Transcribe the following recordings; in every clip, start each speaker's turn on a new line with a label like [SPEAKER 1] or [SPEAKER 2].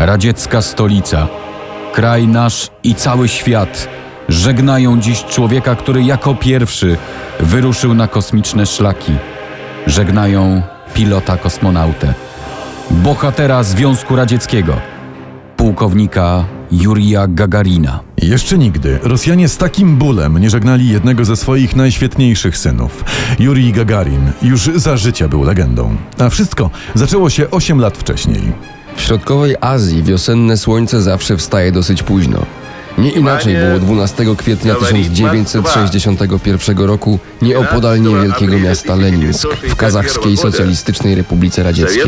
[SPEAKER 1] Radziecka stolica, kraj nasz i cały świat żegnają dziś człowieka, który jako pierwszy wyruszył na kosmiczne szlaki. Żegnają pilota kosmonautę, bohatera Związku Radzieckiego, pułkownika Jurija Gagarina.
[SPEAKER 2] Jeszcze nigdy Rosjanie z takim bólem nie żegnali jednego ze swoich najświetniejszych synów. Jurij Gagarin już za życia był legendą. A wszystko zaczęło się 8 lat wcześniej.
[SPEAKER 3] W środkowej Azji wiosenne słońce zawsze wstaje dosyć późno. Nie inaczej było 12 kwietnia 1961 roku nieopodal niewielkiego miasta Leninsk w Kazachskiej Socjalistycznej Republice Radzieckiej.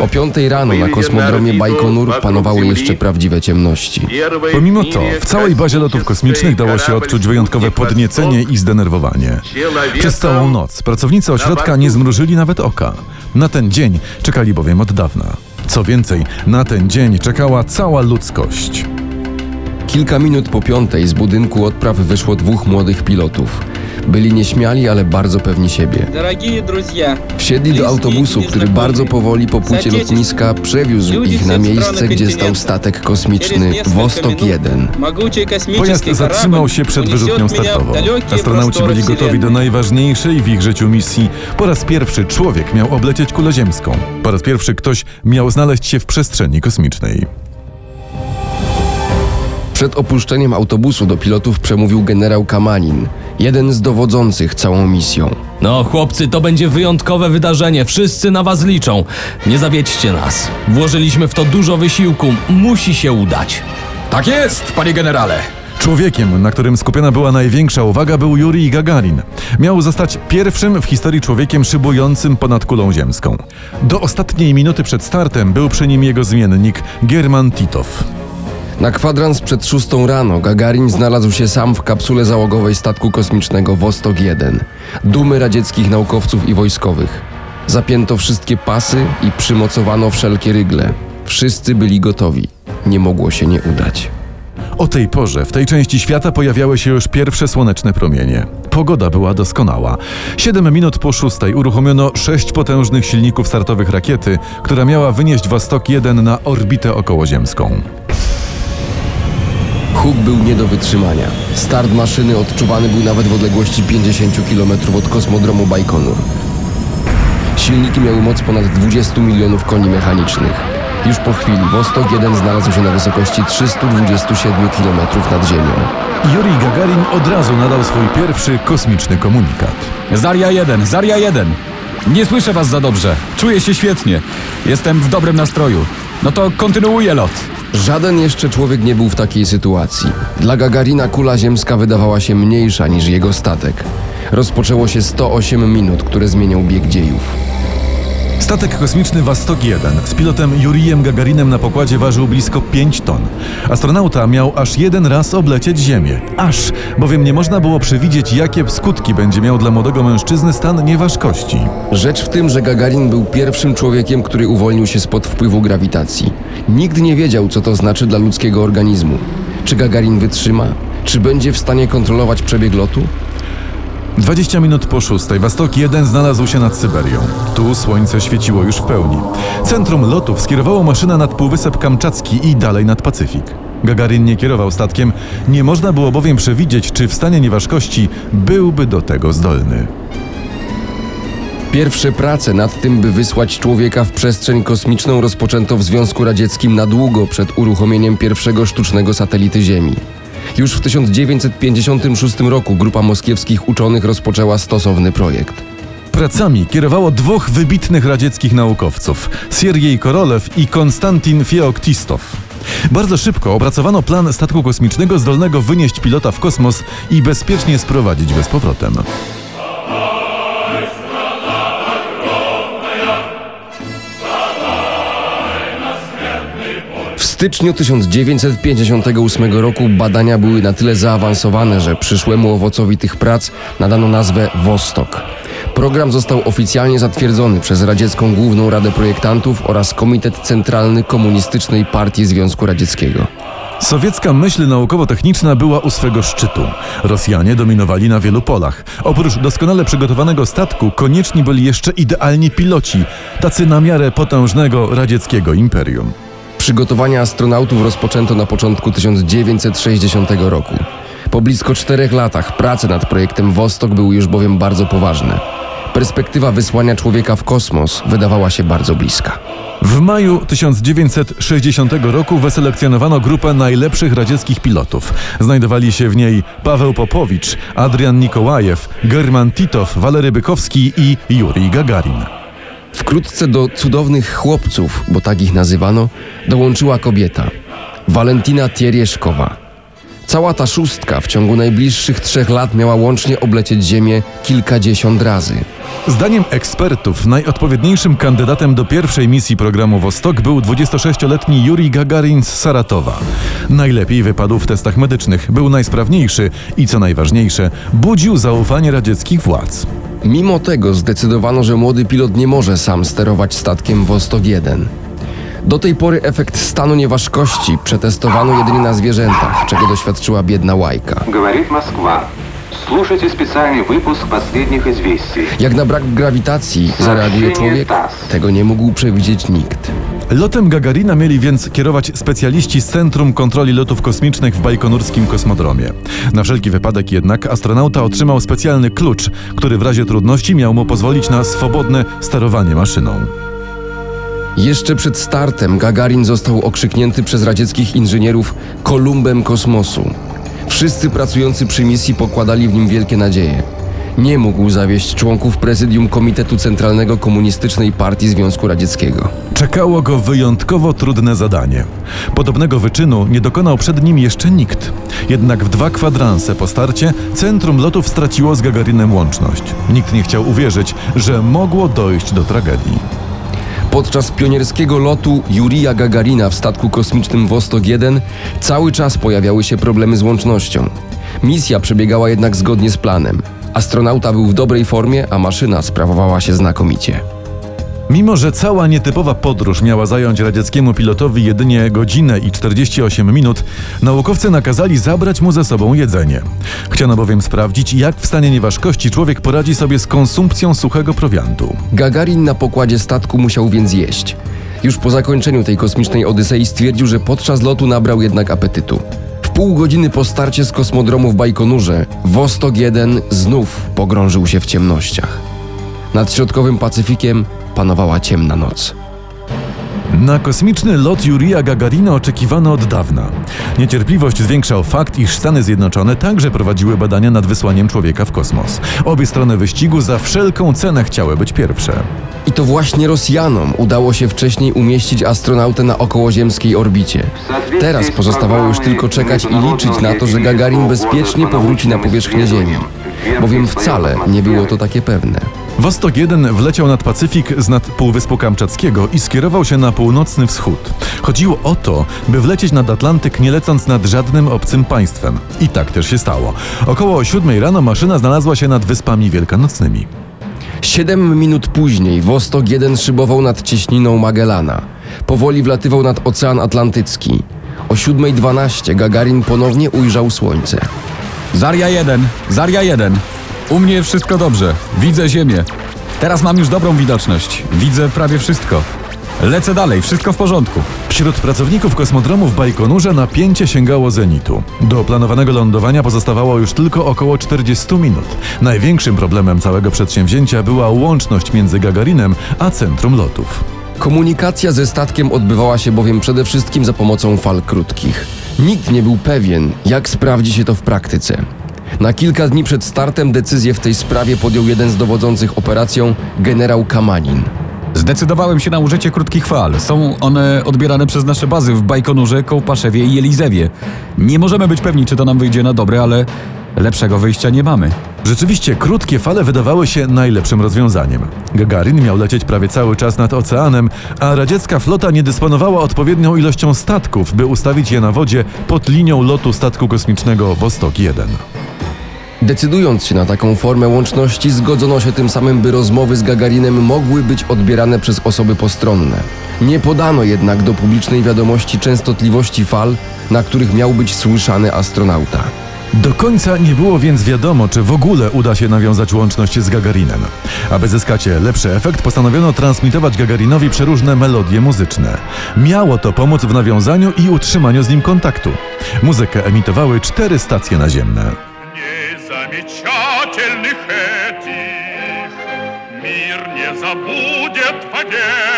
[SPEAKER 3] O 5 rano na kosmodromie Bajkonur panowały jeszcze prawdziwe ciemności.
[SPEAKER 2] Pomimo to w całej bazie lotów kosmicznych dało się odczuć wyjątkowe podniecenie i zdenerwowanie. Przez całą noc pracownicy ośrodka nie zmrużyli nawet oka. Na ten dzień czekali bowiem od dawna. Co więcej, na ten dzień czekała cała ludzkość.
[SPEAKER 3] Kilka minut po piątej z budynku odpraw wyszło dwóch młodych pilotów. Byli nieśmiali, ale bardzo pewni siebie. Wsiedli do autobusu, który bardzo powoli po płycie lotniska przewiózł ich na miejsce, gdzie stał statek kosmiczny Wostok 1.
[SPEAKER 2] Pojazd zatrzymał się przed wyrzutnią startową. Astronauci byli gotowi do najważniejszej w ich życiu misji. Po raz pierwszy człowiek miał oblecieć kulę ziemską. Po raz pierwszy ktoś miał znaleźć się w przestrzeni kosmicznej.
[SPEAKER 3] Przed opuszczeniem autobusu do pilotów przemówił generał Kamanin, jeden z dowodzących całą misją.
[SPEAKER 4] No, chłopcy, to będzie wyjątkowe wydarzenie. Wszyscy na was liczą. Nie zawiedźcie nas. Włożyliśmy w to dużo wysiłku. Musi się udać.
[SPEAKER 1] Tak jest, panie generale!
[SPEAKER 2] Człowiekiem, na którym skupiona była największa uwaga, był Jurij Gagarin. Miał zostać pierwszym w historii człowiekiem szybującym ponad kulą ziemską. Do ostatniej minuty przed startem był przy nim jego zmiennik German Titow.
[SPEAKER 3] Na kwadrans przed szóstą rano Gagarin znalazł się sam w kapsule załogowej statku kosmicznego Wostok 1. Dumy radzieckich naukowców i wojskowych. Zapięto wszystkie pasy i przymocowano wszelkie rygle. Wszyscy byli gotowi. Nie mogło się nie udać.
[SPEAKER 2] O tej porze w tej części świata pojawiały się już pierwsze słoneczne promienie. Pogoda była doskonała. Siedem minut po szóstej uruchomiono sześć potężnych silników startowych rakiety, która miała wynieść Wostok 1 na orbitę okołoziemską.
[SPEAKER 3] Huk był nie do wytrzymania. Start maszyny odczuwany był nawet w odległości 50 km od kosmodromu Bajkonur. Silniki miały moc ponad 20 milionów koni mechanicznych. Już po chwili Wostok 1 znalazł się na wysokości 327 km nad ziemią.
[SPEAKER 2] Jurij Gagarin od razu nadał swój pierwszy kosmiczny komunikat.
[SPEAKER 1] Zaria 1, Zaria 1! Nie słyszę was za dobrze. Czuję się świetnie. Jestem w dobrym nastroju. No to kontynuuję lot.
[SPEAKER 3] Żaden jeszcze człowiek nie był w takiej sytuacji. Dla Gagarina kula ziemska wydawała się mniejsza niż jego statek. Rozpoczęło się 108 minut, które zmienią bieg dziejów.
[SPEAKER 2] Statek kosmiczny Wastok 1 z pilotem Jurijem Gagarinem na pokładzie ważył blisko 5 ton. Astronauta miał aż jeden raz oblecieć Ziemię. Aż, bowiem nie można było przewidzieć, jakie skutki będzie miał dla młodego mężczyzny stan nieważkości.
[SPEAKER 3] Rzecz w tym, że Gagarin był pierwszym człowiekiem, który uwolnił się spod wpływu grawitacji. Nikt nie wiedział, co to znaczy dla ludzkiego organizmu. Czy Gagarin wytrzyma? Czy będzie w stanie kontrolować przebieg lotu?
[SPEAKER 2] 20 minut po szóstej Wastok 1 znalazł się nad Syberią. Tu słońce świeciło już w pełni. Centrum lotów skierowało maszynę nad Półwysep Kamczacki i dalej nad Pacyfik. Gagarin nie kierował statkiem, nie można było bowiem przewidzieć, czy w stanie nieważkości byłby do tego zdolny.
[SPEAKER 3] Pierwsze prace nad tym, by wysłać człowieka w przestrzeń kosmiczną, rozpoczęto w Związku Radzieckim na długo przed uruchomieniem pierwszego sztucznego satelity Ziemi. Już w 1956 roku grupa moskiewskich uczonych rozpoczęła stosowny projekt.
[SPEAKER 2] Pracami kierowało dwóch wybitnych radzieckich naukowców Siergiej Korolew i Konstantin Fieoktistow. Bardzo szybko opracowano plan statku kosmicznego zdolnego wynieść pilota w kosmos i bezpiecznie sprowadzić go z powrotem.
[SPEAKER 3] Styczniu 1958 roku badania były na tyle zaawansowane, że przyszłemu owocowi tych prac nadano nazwę Wostok. Program został oficjalnie zatwierdzony przez Radziecką Główną Radę Projektantów oraz Komitet Centralny Komunistycznej Partii Związku Radzieckiego.
[SPEAKER 2] Sowiecka myśl naukowo-techniczna była u swego szczytu. Rosjanie dominowali na wielu polach. Oprócz doskonale przygotowanego statku, konieczni byli jeszcze idealni piloci, tacy na miarę potężnego radzieckiego imperium.
[SPEAKER 3] Przygotowania astronautów rozpoczęto na początku 1960 roku. Po blisko czterech latach prace nad projektem Vostok były już bowiem bardzo poważne. Perspektywa wysłania człowieka w kosmos wydawała się bardzo bliska.
[SPEAKER 2] W maju 1960 roku wyselekcjonowano grupę najlepszych radzieckich pilotów. Znajdowali się w niej Paweł Popowicz, Adrian Nikołajew, German Titow, Walery Bykowski i Jurij Gagarin.
[SPEAKER 3] Wkrótce do cudownych chłopców, bo tak ich nazywano, dołączyła kobieta Walentina Tierieszkowa. Cała ta szóstka w ciągu najbliższych trzech lat miała łącznie oblecieć Ziemię kilkadziesiąt razy.
[SPEAKER 2] Zdaniem ekspertów najodpowiedniejszym kandydatem do pierwszej misji programu Wostok był 26-letni Jurij Gagarin z Saratowa. Najlepiej wypadł w testach medycznych, był najsprawniejszy i co najważniejsze, budził zaufanie radzieckich władz.
[SPEAKER 3] Mimo tego zdecydowano, że młody pilot nie może sam sterować statkiem Vostok 1. Do tej pory efekt stanu nieważkości przetestowano jedynie na zwierzętach, czego doświadczyła biedna łajka.
[SPEAKER 5] Говорит Москва. Слушайте специальный выпуск последних известий.
[SPEAKER 3] Jak na brak grawitacji zareaguje człowiek, tego nie mógł przewidzieć nikt.
[SPEAKER 2] Lotem Gagarina mieli więc kierować specjaliści z Centrum Kontroli Lotów Kosmicznych w Bajkonurskim Kosmodromie. Na wszelki wypadek jednak astronauta otrzymał specjalny klucz, który w razie trudności miał mu pozwolić na swobodne sterowanie maszyną.
[SPEAKER 3] Jeszcze przed startem Gagarin został okrzyknięty przez radzieckich inżynierów Kolumbem kosmosu. Wszyscy pracujący przy misji pokładali w nim wielkie nadzieje. Nie mógł zawieść członków prezydium Komitetu Centralnego Komunistycznej Partii Związku Radzieckiego.
[SPEAKER 2] Czekało go wyjątkowo trudne zadanie. Podobnego wyczynu nie dokonał przed nim jeszcze nikt. Jednak w dwa kwadranse po starcie centrum lotów straciło z Gagarinem łączność. Nikt nie chciał uwierzyć, że mogło dojść do tragedii.
[SPEAKER 3] Podczas pionierskiego lotu Jurija Gagarina w statku kosmicznym Vostok 1 cały czas pojawiały się problemy z łącznością. Misja przebiegała jednak zgodnie z planem. Astronauta był w dobrej formie, a maszyna sprawowała się znakomicie.
[SPEAKER 2] Mimo, że cała nietypowa podróż miała zająć radzieckiemu pilotowi jedynie godzinę i 48 minut, naukowcy nakazali zabrać mu ze sobą jedzenie. Chciano bowiem sprawdzić, jak w stanie nieważkości człowiek poradzi sobie z konsumpcją suchego prowiantu.
[SPEAKER 3] Gagarin na pokładzie statku musiał więc jeść. Już po zakończeniu tej kosmicznej odysei stwierdził, że podczas lotu nabrał jednak apetytu. W pół godziny po starcie z kosmodromu w Bajkonurze, Vostok 1 znów pogrążył się w ciemnościach. Nad środkowym Pacyfikiem panowała ciemna noc.
[SPEAKER 2] Na kosmiczny lot Jurija Gagarina oczekiwano od dawna. Niecierpliwość zwiększał fakt, iż Stany Zjednoczone także prowadziły badania nad wysłaniem człowieka w kosmos. Obie strony wyścigu za wszelką cenę chciały być pierwsze.
[SPEAKER 3] I to właśnie Rosjanom udało się wcześniej umieścić astronautę na okołoziemskiej orbicie. Teraz pozostawało już tylko czekać i liczyć na to, że Gagarin bezpiecznie powróci na powierzchnię Ziemi. Bowiem wcale nie było to takie pewne.
[SPEAKER 2] Wostok 1 wleciał nad Pacyfik z nad Półwyspu Kamczackiego i skierował się na północny wschód. Chodziło o to, by wlecieć nad Atlantyk nie lecąc nad żadnym obcym państwem. I tak też się stało. Około 7 rano maszyna znalazła się nad Wyspami Wielkanocnymi.
[SPEAKER 3] Siedem minut później Vostok 1 szybował nad cieśniną Magellana. Powoli wlatywał nad Ocean Atlantycki. O 7.12 Gagarin ponownie ujrzał słońce.
[SPEAKER 1] Zaria 1, Zaria 1. U mnie wszystko dobrze. Widzę ziemię. Teraz mam już dobrą widoczność. Widzę prawie wszystko. Lecę dalej, wszystko w porządku.
[SPEAKER 2] Wśród pracowników kosmodromu w Bajkonurze napięcie sięgało zenitu. Do planowanego lądowania pozostawało już tylko około 40 minut. Największym problemem całego przedsięwzięcia była łączność między Gagarinem a centrum lotów.
[SPEAKER 3] Komunikacja ze statkiem odbywała się bowiem przede wszystkim za pomocą fal krótkich. Nikt nie był pewien, jak sprawdzi się to w praktyce. Na kilka dni przed startem decyzję w tej sprawie podjął jeden z dowodzących operacją, generał Kamanin.
[SPEAKER 1] Zdecydowałem się na użycie krótkich fal. Są one odbierane przez nasze bazy w Bajkonurze, Kołpaszewie i Jelizewie. Nie możemy być pewni, czy to nam wyjdzie na dobre, ale lepszego wyjścia nie mamy.
[SPEAKER 2] Rzeczywiście krótkie fale wydawały się najlepszym rozwiązaniem. Gagarin miał lecieć prawie cały czas nad oceanem, a radziecka flota nie dysponowała odpowiednią ilością statków, by ustawić je na wodzie pod linią lotu statku kosmicznego Vostok 1.
[SPEAKER 3] Decydując się na taką formę łączności, zgodzono się tym samym, by rozmowy z Gagarinem mogły być odbierane przez osoby postronne. Nie podano jednak do publicznej wiadomości częstotliwości fal, na których miał być słyszany astronauta.
[SPEAKER 2] Do końca nie było więc wiadomo, czy w ogóle uda się nawiązać łączność z Gagarinem. Aby zyskać lepszy efekt, postanowiono transmitować Gagarinowi przeróżne melodie muzyczne. Miało to pomóc w nawiązaniu i utrzymaniu z nim kontaktu. Muzykę emitowały cztery stacje naziemne.
[SPEAKER 6] Незамечательных этих Мир не забудет повек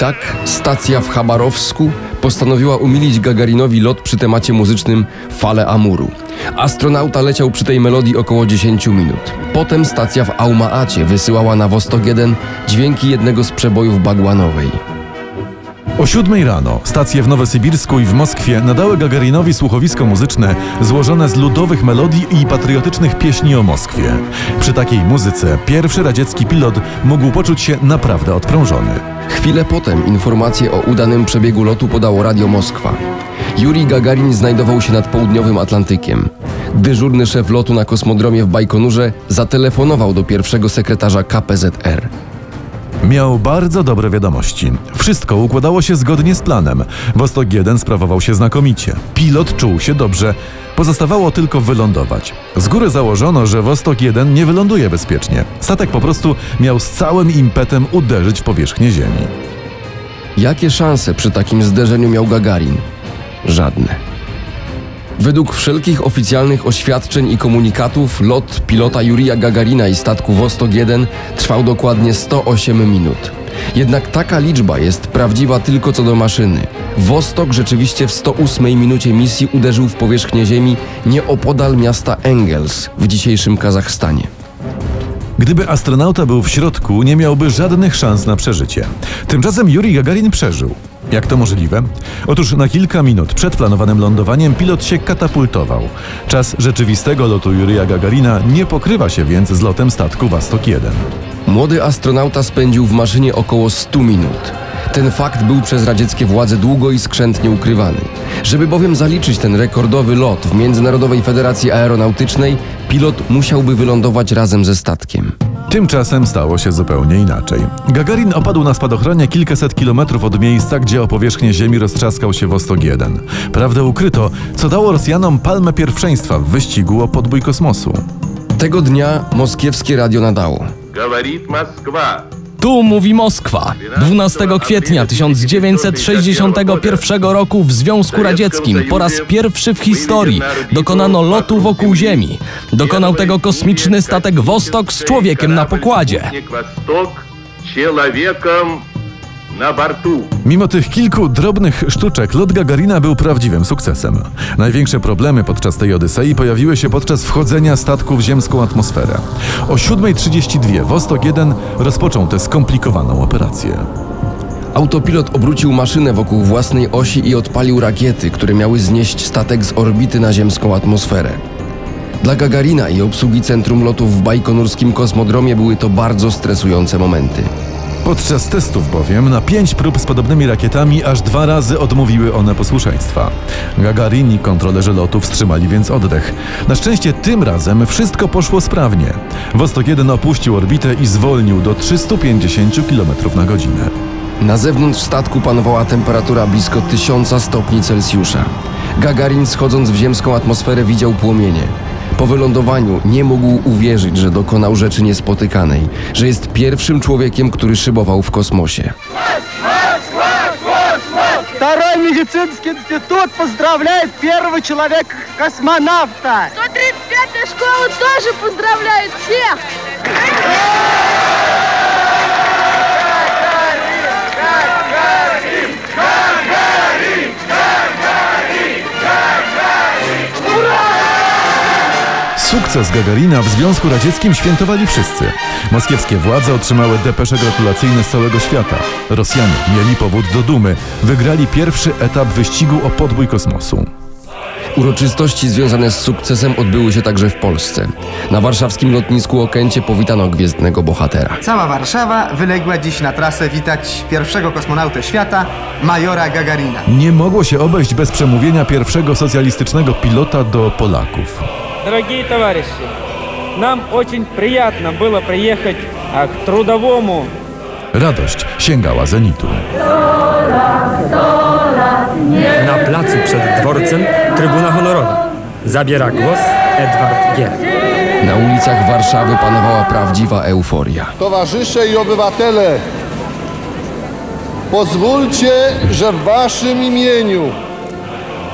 [SPEAKER 3] tak stacja w Chabarowsku postanowiła umilić Gagarinowi lot przy temacie muzycznym Fale Amuru. Astronauta leciał przy tej melodii około 10 minut. Potem stacja w Aumaacie wysyłała na Wostok 1 dźwięki jednego z przebojów bagłanowej.
[SPEAKER 2] O siódmej rano stacje w Nowosybirsku i w Moskwie nadały Gagarinowi słuchowisko muzyczne złożone z ludowych melodii i patriotycznych pieśni o Moskwie. Przy takiej muzyce pierwszy radziecki pilot mógł poczuć się naprawdę odprężony.
[SPEAKER 3] Chwilę potem informację o udanym przebiegu lotu podało Radio Moskwa. Juri Gagarin znajdował się nad południowym Atlantykiem. Dyżurny szef lotu na kosmodromie w Bajkonurze zatelefonował do pierwszego sekretarza KPZR.
[SPEAKER 2] Miał bardzo dobre wiadomości. Wszystko układało się zgodnie z planem. Wostok 1 sprawował się znakomicie. Pilot czuł się dobrze. Pozostawało tylko wylądować. Z góry założono, że Wostok 1 nie wyląduje bezpiecznie. Statek po prostu miał z całym impetem uderzyć w powierzchnię Ziemi.
[SPEAKER 3] Jakie szanse przy takim zderzeniu miał Gagarin? Żadne. Według wszelkich oficjalnych oświadczeń i komunikatów lot pilota Jurija Gagarina i statku Wostok 1 trwał dokładnie 108 minut. Jednak taka liczba jest prawdziwa tylko co do maszyny. Wostok rzeczywiście w 108 minucie misji uderzył w powierzchnię Ziemi nieopodal miasta Engels w dzisiejszym Kazachstanie.
[SPEAKER 2] Gdyby astronauta był w środku, nie miałby żadnych szans na przeżycie. Tymczasem Juri Gagarin przeżył. Jak to możliwe? Otóż na kilka minut przed planowanym lądowaniem pilot się katapultował. Czas rzeczywistego lotu Jurija Gagarina nie pokrywa się więc z lotem statku Vostok 1.
[SPEAKER 3] Młody astronauta spędził w maszynie około 100 minut. Ten fakt był przez radzieckie władze długo i skrzętnie ukrywany. Żeby bowiem zaliczyć ten rekordowy lot w Międzynarodowej Federacji Aeronautycznej, pilot musiałby wylądować razem ze statkiem.
[SPEAKER 2] Tymczasem stało się zupełnie inaczej. Gagarin opadł na spadochronie kilkaset kilometrów od miejsca, gdzie o powierzchnię Ziemi roztrzaskał się Vostok 1. Prawdę ukryto, co dało Rosjanom palmę pierwszeństwa w wyścigu o podbój kosmosu.
[SPEAKER 3] Tego dnia moskiewskie radio nadało.
[SPEAKER 6] Говорит Москва
[SPEAKER 4] Tu mówi Moskwa. 12 kwietnia 1961 roku w Związku Radzieckim po raz pierwszy w historii dokonano lotu wokół Ziemi. Dokonał tego kosmiczny statek Wostok z człowiekiem na pokładzie.
[SPEAKER 6] Спутник Восток человеком na Bartu.
[SPEAKER 2] Mimo tych kilku drobnych sztuczek, lot Gagarina był prawdziwym sukcesem. Największe problemy podczas tej Odysei pojawiły się podczas wchodzenia statku w ziemską atmosferę. O 7.32 Wostok 1 rozpoczął tę skomplikowaną operację.
[SPEAKER 3] Autopilot obrócił maszynę wokół własnej osi i odpalił rakiety, które miały znieść statek z orbity na ziemską atmosferę. Dla Gagarina i obsługi Centrum Lotów w Bajkonurskim Kosmodromie były to bardzo stresujące momenty.
[SPEAKER 2] Podczas testów bowiem na pięć prób z podobnymi rakietami aż dwa razy odmówiły one posłuszeństwa. Gagarin i kontrolerzy lotu wstrzymali więc oddech. Na szczęście tym razem wszystko poszło sprawnie. Vostok 1 opuścił orbitę i zwolnił do 350 km na godzinę.
[SPEAKER 3] Na zewnątrz statku panowała temperatura blisko 1000 stopni Celsjusza. Gagarin schodząc w ziemską atmosferę widział płomienie. Po wylądowaniu nie mógł uwierzyć, że dokonał rzeczy niespotykanej, że jest pierwszym człowiekiem, który szybował w kosmosie.
[SPEAKER 7] Второй медицинский институт поздравляет первого человека-космонавта.
[SPEAKER 8] 135-я школа тоже поздравляет всех!
[SPEAKER 2] Sukces Gagarina w Związku Radzieckim świętowali wszyscy. Moskiewskie władze otrzymały depesze gratulacyjne z całego świata. Rosjanie mieli powód do dumy. Wygrali pierwszy etap wyścigu o podbój kosmosu.
[SPEAKER 3] Uroczystości związane z sukcesem odbyły się także w Polsce. Na warszawskim lotnisku Okęcie powitano gwiezdnego bohatera.
[SPEAKER 9] Cała Warszawa wyległa dziś na trasę witać pierwszego kosmonautę świata, majora Gagarina.
[SPEAKER 2] Nie mogło się obejść bez przemówienia pierwszego socjalistycznego pilota do Polaków
[SPEAKER 10] Дорогие товарищи, нам очень приятно было приехать а, к трудовому
[SPEAKER 2] Radość sięgała zenitu.
[SPEAKER 10] Na placu przed dworcem Trybuna Honorowa zabiera głos Edward Gier.
[SPEAKER 3] Na ulicach Warszawy panowała prawdziwa euforia.
[SPEAKER 11] Towarzysze i obywatele, pozwólcie, że w waszym imieniu,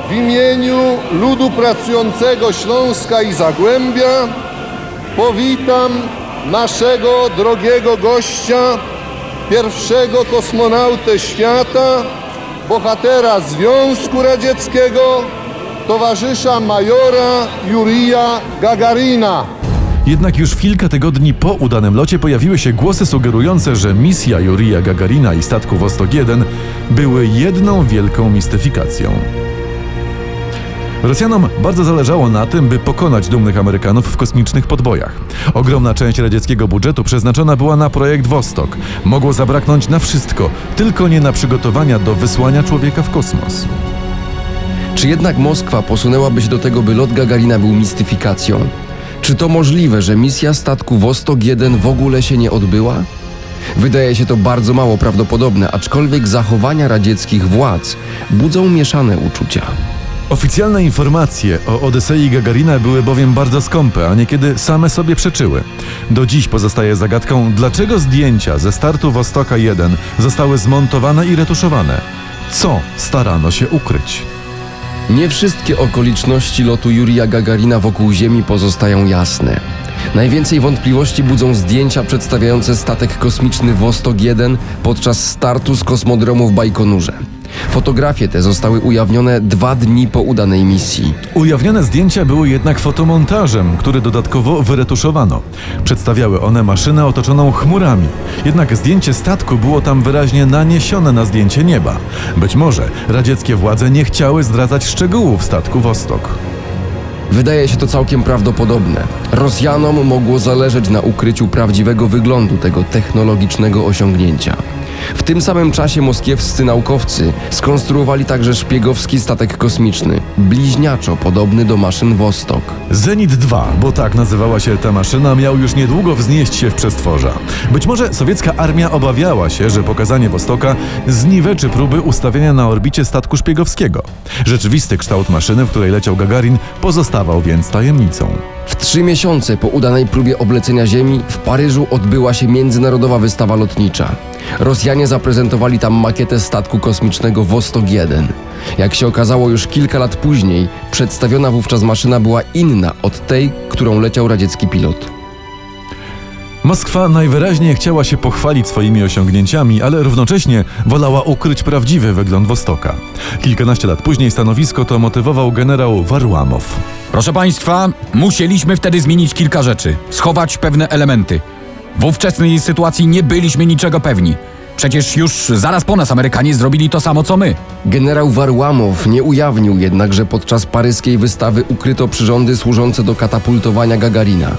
[SPEAKER 11] w imieniu ludu pracującego Śląska i Zagłębia, powitam naszego drogiego gościa, pierwszego kosmonautę świata, bohatera Związku Radzieckiego, towarzysza majora Jurija Gagarina.
[SPEAKER 2] Jednak już kilka tygodni po udanym locie pojawiły się głosy sugerujące, że misja Jurija Gagarina i statku Wostok 1 były jedną wielką mistyfikacją. Rosjanom bardzo zależało na tym, by pokonać dumnych Amerykanów w kosmicznych podbojach. Ogromna część radzieckiego budżetu przeznaczona była na projekt Wostok. Mogło zabraknąć na wszystko, tylko nie na przygotowania do wysłania człowieka w kosmos.
[SPEAKER 3] Czy jednak Moskwa posunęłaby się do tego, by lot Gagarina był mistyfikacją? Czy to możliwe, że misja statku Wostok 1 w ogóle się nie odbyła? Wydaje się to bardzo mało prawdopodobne, aczkolwiek zachowania radzieckich władz budzą mieszane uczucia.
[SPEAKER 2] Oficjalne informacje o Odysei Gagarina były bowiem bardzo skąpe, a niekiedy same sobie przeczyły. Do dziś pozostaje zagadką, dlaczego zdjęcia ze startu Wostoka 1 zostały zmontowane i retuszowane. Co starano się ukryć?
[SPEAKER 3] Nie wszystkie okoliczności lotu Jurija Gagarina wokół Ziemi pozostają jasne. Najwięcej wątpliwości budzą zdjęcia przedstawiające statek kosmiczny Wostok 1 podczas startu z kosmodromu w Bajkonurze. Fotografie te zostały ujawnione dwa dni po udanej misji.
[SPEAKER 2] Ujawnione zdjęcia były jednak fotomontażem, który dodatkowo wyretuszowano. Przedstawiały one maszynę otoczoną chmurami. Jednak zdjęcie statku było tam wyraźnie naniesione na zdjęcie nieba. Być może radzieckie władze nie chciały zdradzać szczegółów statku Wostok.
[SPEAKER 3] Wydaje się to całkiem prawdopodobne. Rosjanom mogło zależeć na ukryciu prawdziwego wyglądu tego technologicznego osiągnięcia. W tym samym czasie moskiewscy naukowcy skonstruowali także szpiegowski statek kosmiczny, bliźniaczo podobny do maszyn Wostok.
[SPEAKER 2] Zenit 2, bo tak nazywała się ta maszyna, miał już niedługo wznieść się w przestworza. Być może sowiecka armia obawiała się, że pokazanie Wostoka zniweczy próby ustawienia na orbicie statku szpiegowskiego. Rzeczywisty kształt maszyny, w której leciał Gagarin, pozostawał więc tajemnicą.
[SPEAKER 3] W trzy miesiące po udanej próbie oblecenia Ziemi w Paryżu odbyła się międzynarodowa wystawa lotnicza. Rosjanie zaprezentowali tam makietę statku kosmicznego Wostok 1. Jak się okazało już kilka lat później, przedstawiona wówczas maszyna była inna od tej, którą leciał radziecki pilot.
[SPEAKER 2] Moskwa najwyraźniej chciała się pochwalić swoimi osiągnięciami, ale równocześnie wolała ukryć prawdziwy wygląd Wostoka. Kilkanaście lat później stanowisko to motywował generał Warłamow.
[SPEAKER 1] Proszę Państwa, musieliśmy wtedy zmienić kilka rzeczy, schować pewne elementy. W ówczesnej sytuacji nie byliśmy niczego pewni. Przecież już zaraz po nas Amerykanie zrobili to samo co my.
[SPEAKER 3] Generał Warłamow nie ujawnił jednak, że podczas paryskiej wystawy ukryto przyrządy służące do katapultowania Gagarina.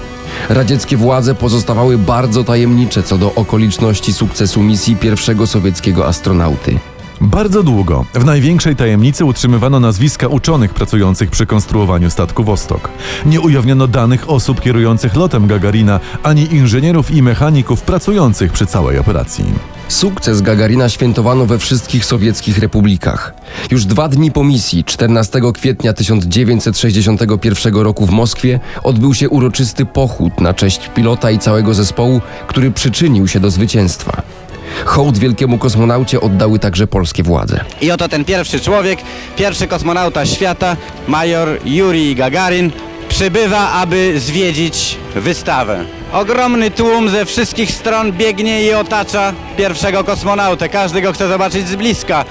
[SPEAKER 3] Radzieckie władze pozostawały bardzo tajemnicze co do okoliczności sukcesu misji pierwszego sowieckiego astronauty.
[SPEAKER 2] Bardzo długo w największej tajemnicy utrzymywano nazwiska uczonych pracujących przy konstruowaniu statku Wostok. Nie ujawniono danych osób kierujących lotem Gagarina, ani inżynierów i mechaników pracujących przy całej operacji.
[SPEAKER 3] Sukces Gagarina świętowano we wszystkich sowieckich republikach. Już dwa dni po misji, 14 kwietnia 1961 roku w Moskwie, odbył się uroczysty pochód na cześć pilota i całego zespołu, który przyczynił się do zwycięstwa. Hołd wielkiemu kosmonaucie oddały także polskie władze.
[SPEAKER 12] I oto ten pierwszy człowiek, pierwszy kosmonauta świata, major Jurij Gagarin, przybywa, aby zwiedzić wystawę. Ogromny tłum ze wszystkich stron biegnie i otacza pierwszego kosmonautę. Każdy go chce zobaczyć z bliska.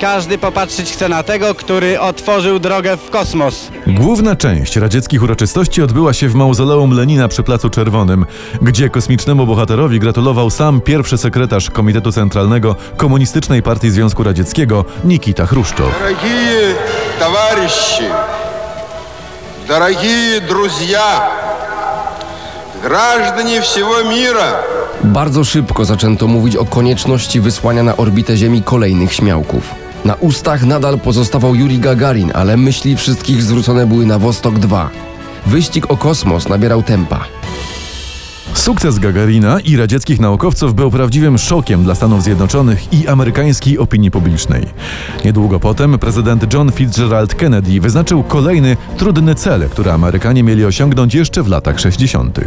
[SPEAKER 12] Każdy popatrzeć chce na tego, który otworzył drogę w kosmos.
[SPEAKER 2] Główna część radzieckich uroczystości odbyła się w mauzoleum Lenina przy Placu Czerwonym, gdzie kosmicznemu bohaterowi gratulował sam pierwszy sekretarz Komitetu Centralnego Komunistycznej Partii Związku Radzieckiego Nikita Chruszczow.
[SPEAKER 11] Дорогие товарищи, дорогие друзья, граждане всего мира,
[SPEAKER 3] Bardzo szybko zaczęto mówić o konieczności wysłania na orbitę Ziemi kolejnych śmiałków. Na ustach nadal pozostawał Yuri Gagarin, ale myśli wszystkich zwrócone były na Wostok 2. Wyścig o kosmos nabierał tempa.
[SPEAKER 2] Sukces Gagarina i radzieckich naukowców był prawdziwym szokiem dla Stanów Zjednoczonych i amerykańskiej opinii publicznej. Niedługo potem prezydent John Fitzgerald Kennedy wyznaczył kolejny trudny cel, który Amerykanie mieli osiągnąć jeszcze w latach 60.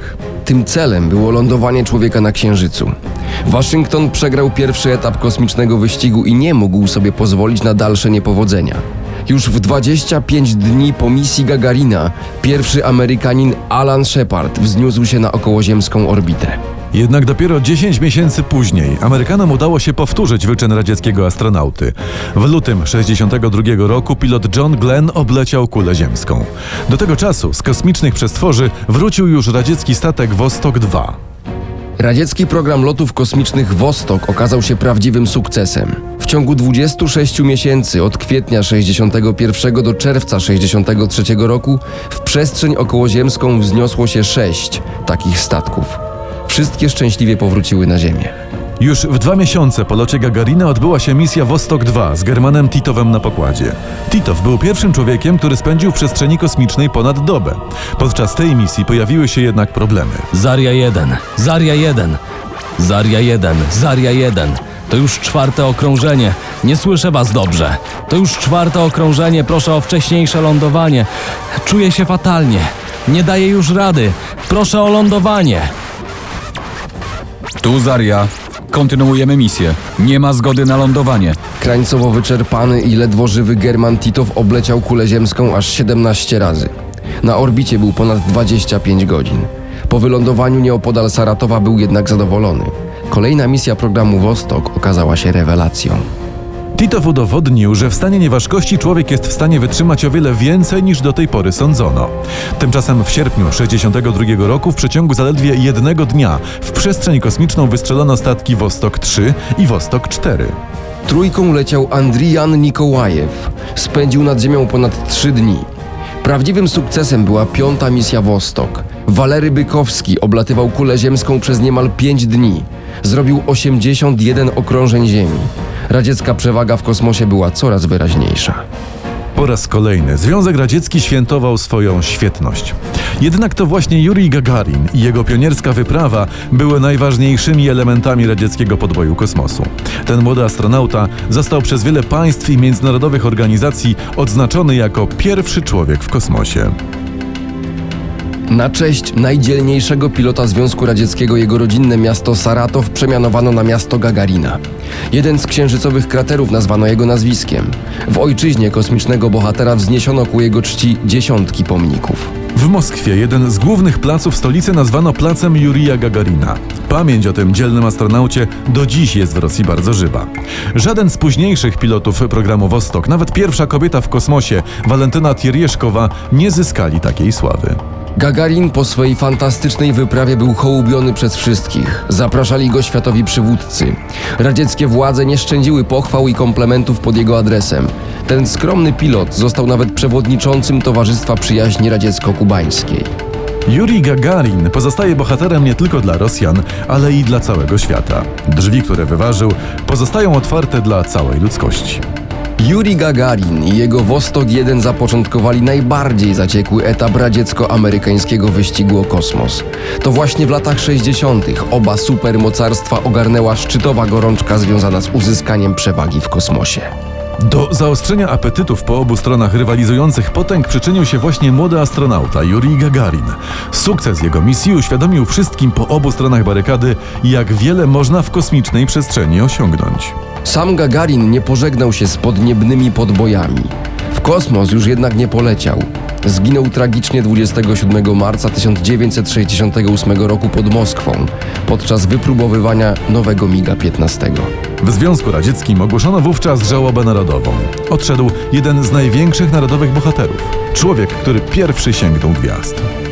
[SPEAKER 3] Tym celem było lądowanie człowieka na Księżycu. Waszyngton przegrał pierwszy etap kosmicznego wyścigu i nie mógł sobie pozwolić na dalsze niepowodzenia. Już w 25 dni po misji Gagarina pierwszy Amerykanin Alan Shepard wzniósł się na okołoziemską orbitę.
[SPEAKER 2] Jednak dopiero 10 miesięcy później Amerykanom udało się powtórzyć wyczyn radzieckiego astronauty. W lutym 62 roku pilot John Glenn obleciał kulę ziemską. Do tego czasu z kosmicznych przestworzy wrócił już radziecki statek Vostok 2.
[SPEAKER 3] Radziecki program lotów kosmicznych Vostok okazał się prawdziwym sukcesem. W ciągu 26 miesięcy od kwietnia 61 do czerwca 63 roku w przestrzeń okołoziemską wzniosło się sześć takich statków. Wszystkie szczęśliwie powróciły na Ziemię.
[SPEAKER 2] Już w dwa miesiące po locie Gagarina odbyła się misja Vostok 2 z Germanem Titowem na pokładzie. Titow był pierwszym człowiekiem, który spędził w przestrzeni kosmicznej ponad dobę. Podczas tej misji pojawiły się jednak problemy.
[SPEAKER 4] Zaria 1, Zaria 1, Zaria 1, Zaria 1. To już czwarte okrążenie. Nie słyszę was dobrze. To już czwarte okrążenie. Proszę o wcześniejsze lądowanie. Czuję się fatalnie. Nie daję już rady. Proszę o lądowanie.
[SPEAKER 1] Tu Zaria. Kontynuujemy misję. Nie ma zgody na lądowanie.
[SPEAKER 3] Krańcowo wyczerpany i ledwo żywy German Titow obleciał kulę ziemską aż 17 razy. Na orbicie był ponad 25 godzin. Po wylądowaniu nieopodal Saratowa był jednak zadowolony. Kolejna misja programu Vostok okazała się rewelacją.
[SPEAKER 2] Titow udowodnił, że w stanie nieważkości człowiek jest w stanie wytrzymać o wiele więcej niż do tej pory sądzono. Tymczasem w sierpniu 1962 roku w przeciągu zaledwie jednego dnia w przestrzeń kosmiczną wystrzelono statki Vostok 3 i Vostok 4.
[SPEAKER 3] Trójką leciał Andrijan Nikołajew. Spędził nad Ziemią ponad trzy dni. Prawdziwym sukcesem była piąta misja Vostok. Walery Bykowski oblatywał kulę ziemską przez niemal pięć dni. Zrobił 81 okrążeń Ziemi. Radziecka przewaga w kosmosie była coraz wyraźniejsza.
[SPEAKER 2] Po raz kolejny Związek Radziecki świętował swoją świetność. Jednak to właśnie Jurij Gagarin i jego pionierska wyprawa były najważniejszymi elementami radzieckiego podboju kosmosu. Ten młody astronauta został przez wiele państw i międzynarodowych organizacji odznaczony jako pierwszy człowiek w kosmosie.
[SPEAKER 3] Na cześć najdzielniejszego pilota Związku Radzieckiego jego rodzinne miasto Saratow przemianowano na miasto Gagarina. Jeden z księżycowych kraterów nazwano jego nazwiskiem. W ojczyźnie kosmicznego bohatera wzniesiono ku jego czci dziesiątki pomników.
[SPEAKER 2] W Moskwie jeden z głównych placów stolicy nazwano placem Jurija Gagarina. Pamięć o tym dzielnym astronaucie do dziś jest w Rosji bardzo żywa. Żaden z późniejszych pilotów programu Vostok, nawet pierwsza kobieta w kosmosie, Walentyna Tierjeszkowa, nie zyskali takiej sławy.
[SPEAKER 3] Gagarin po swojej fantastycznej wyprawie był hołubiony przez wszystkich. Zapraszali go światowi przywódcy. Radzieckie władze nie szczędziły pochwał i komplementów pod jego adresem. Ten skromny pilot został nawet przewodniczącym Towarzystwa Przyjaźni Radziecko-Kubańskiej.
[SPEAKER 2] Jurij Gagarin pozostaje bohaterem nie tylko dla Rosjan, ale i dla całego świata. Drzwi, które wyważył, pozostają otwarte dla całej ludzkości.
[SPEAKER 3] Juri Gagarin i jego Vostok 1 zapoczątkowali najbardziej zaciekły etap radziecko-amerykańskiego wyścigu o kosmos. To właśnie w latach 60. oba supermocarstwa ogarnęła szczytowa gorączka związana z uzyskaniem przewagi w kosmosie.
[SPEAKER 2] Do zaostrzenia apetytów po obu stronach rywalizujących potęg przyczynił się właśnie młody astronauta Jurij Gagarin. Sukces jego misji uświadomił wszystkim po obu stronach barykady, jak wiele można w kosmicznej przestrzeni osiągnąć.
[SPEAKER 3] Sam Gagarin nie pożegnał się z podniebnymi podbojami. W kosmos już jednak nie poleciał. Zginął tragicznie 27 marca 1968 roku pod Moskwą podczas wypróbowywania nowego MiGa-15.
[SPEAKER 2] W Związku Radzieckim ogłoszono wówczas żałobę narodową. Odszedł jeden z największych narodowych bohaterów. Człowiek, który pierwszy sięgnął gwiazd.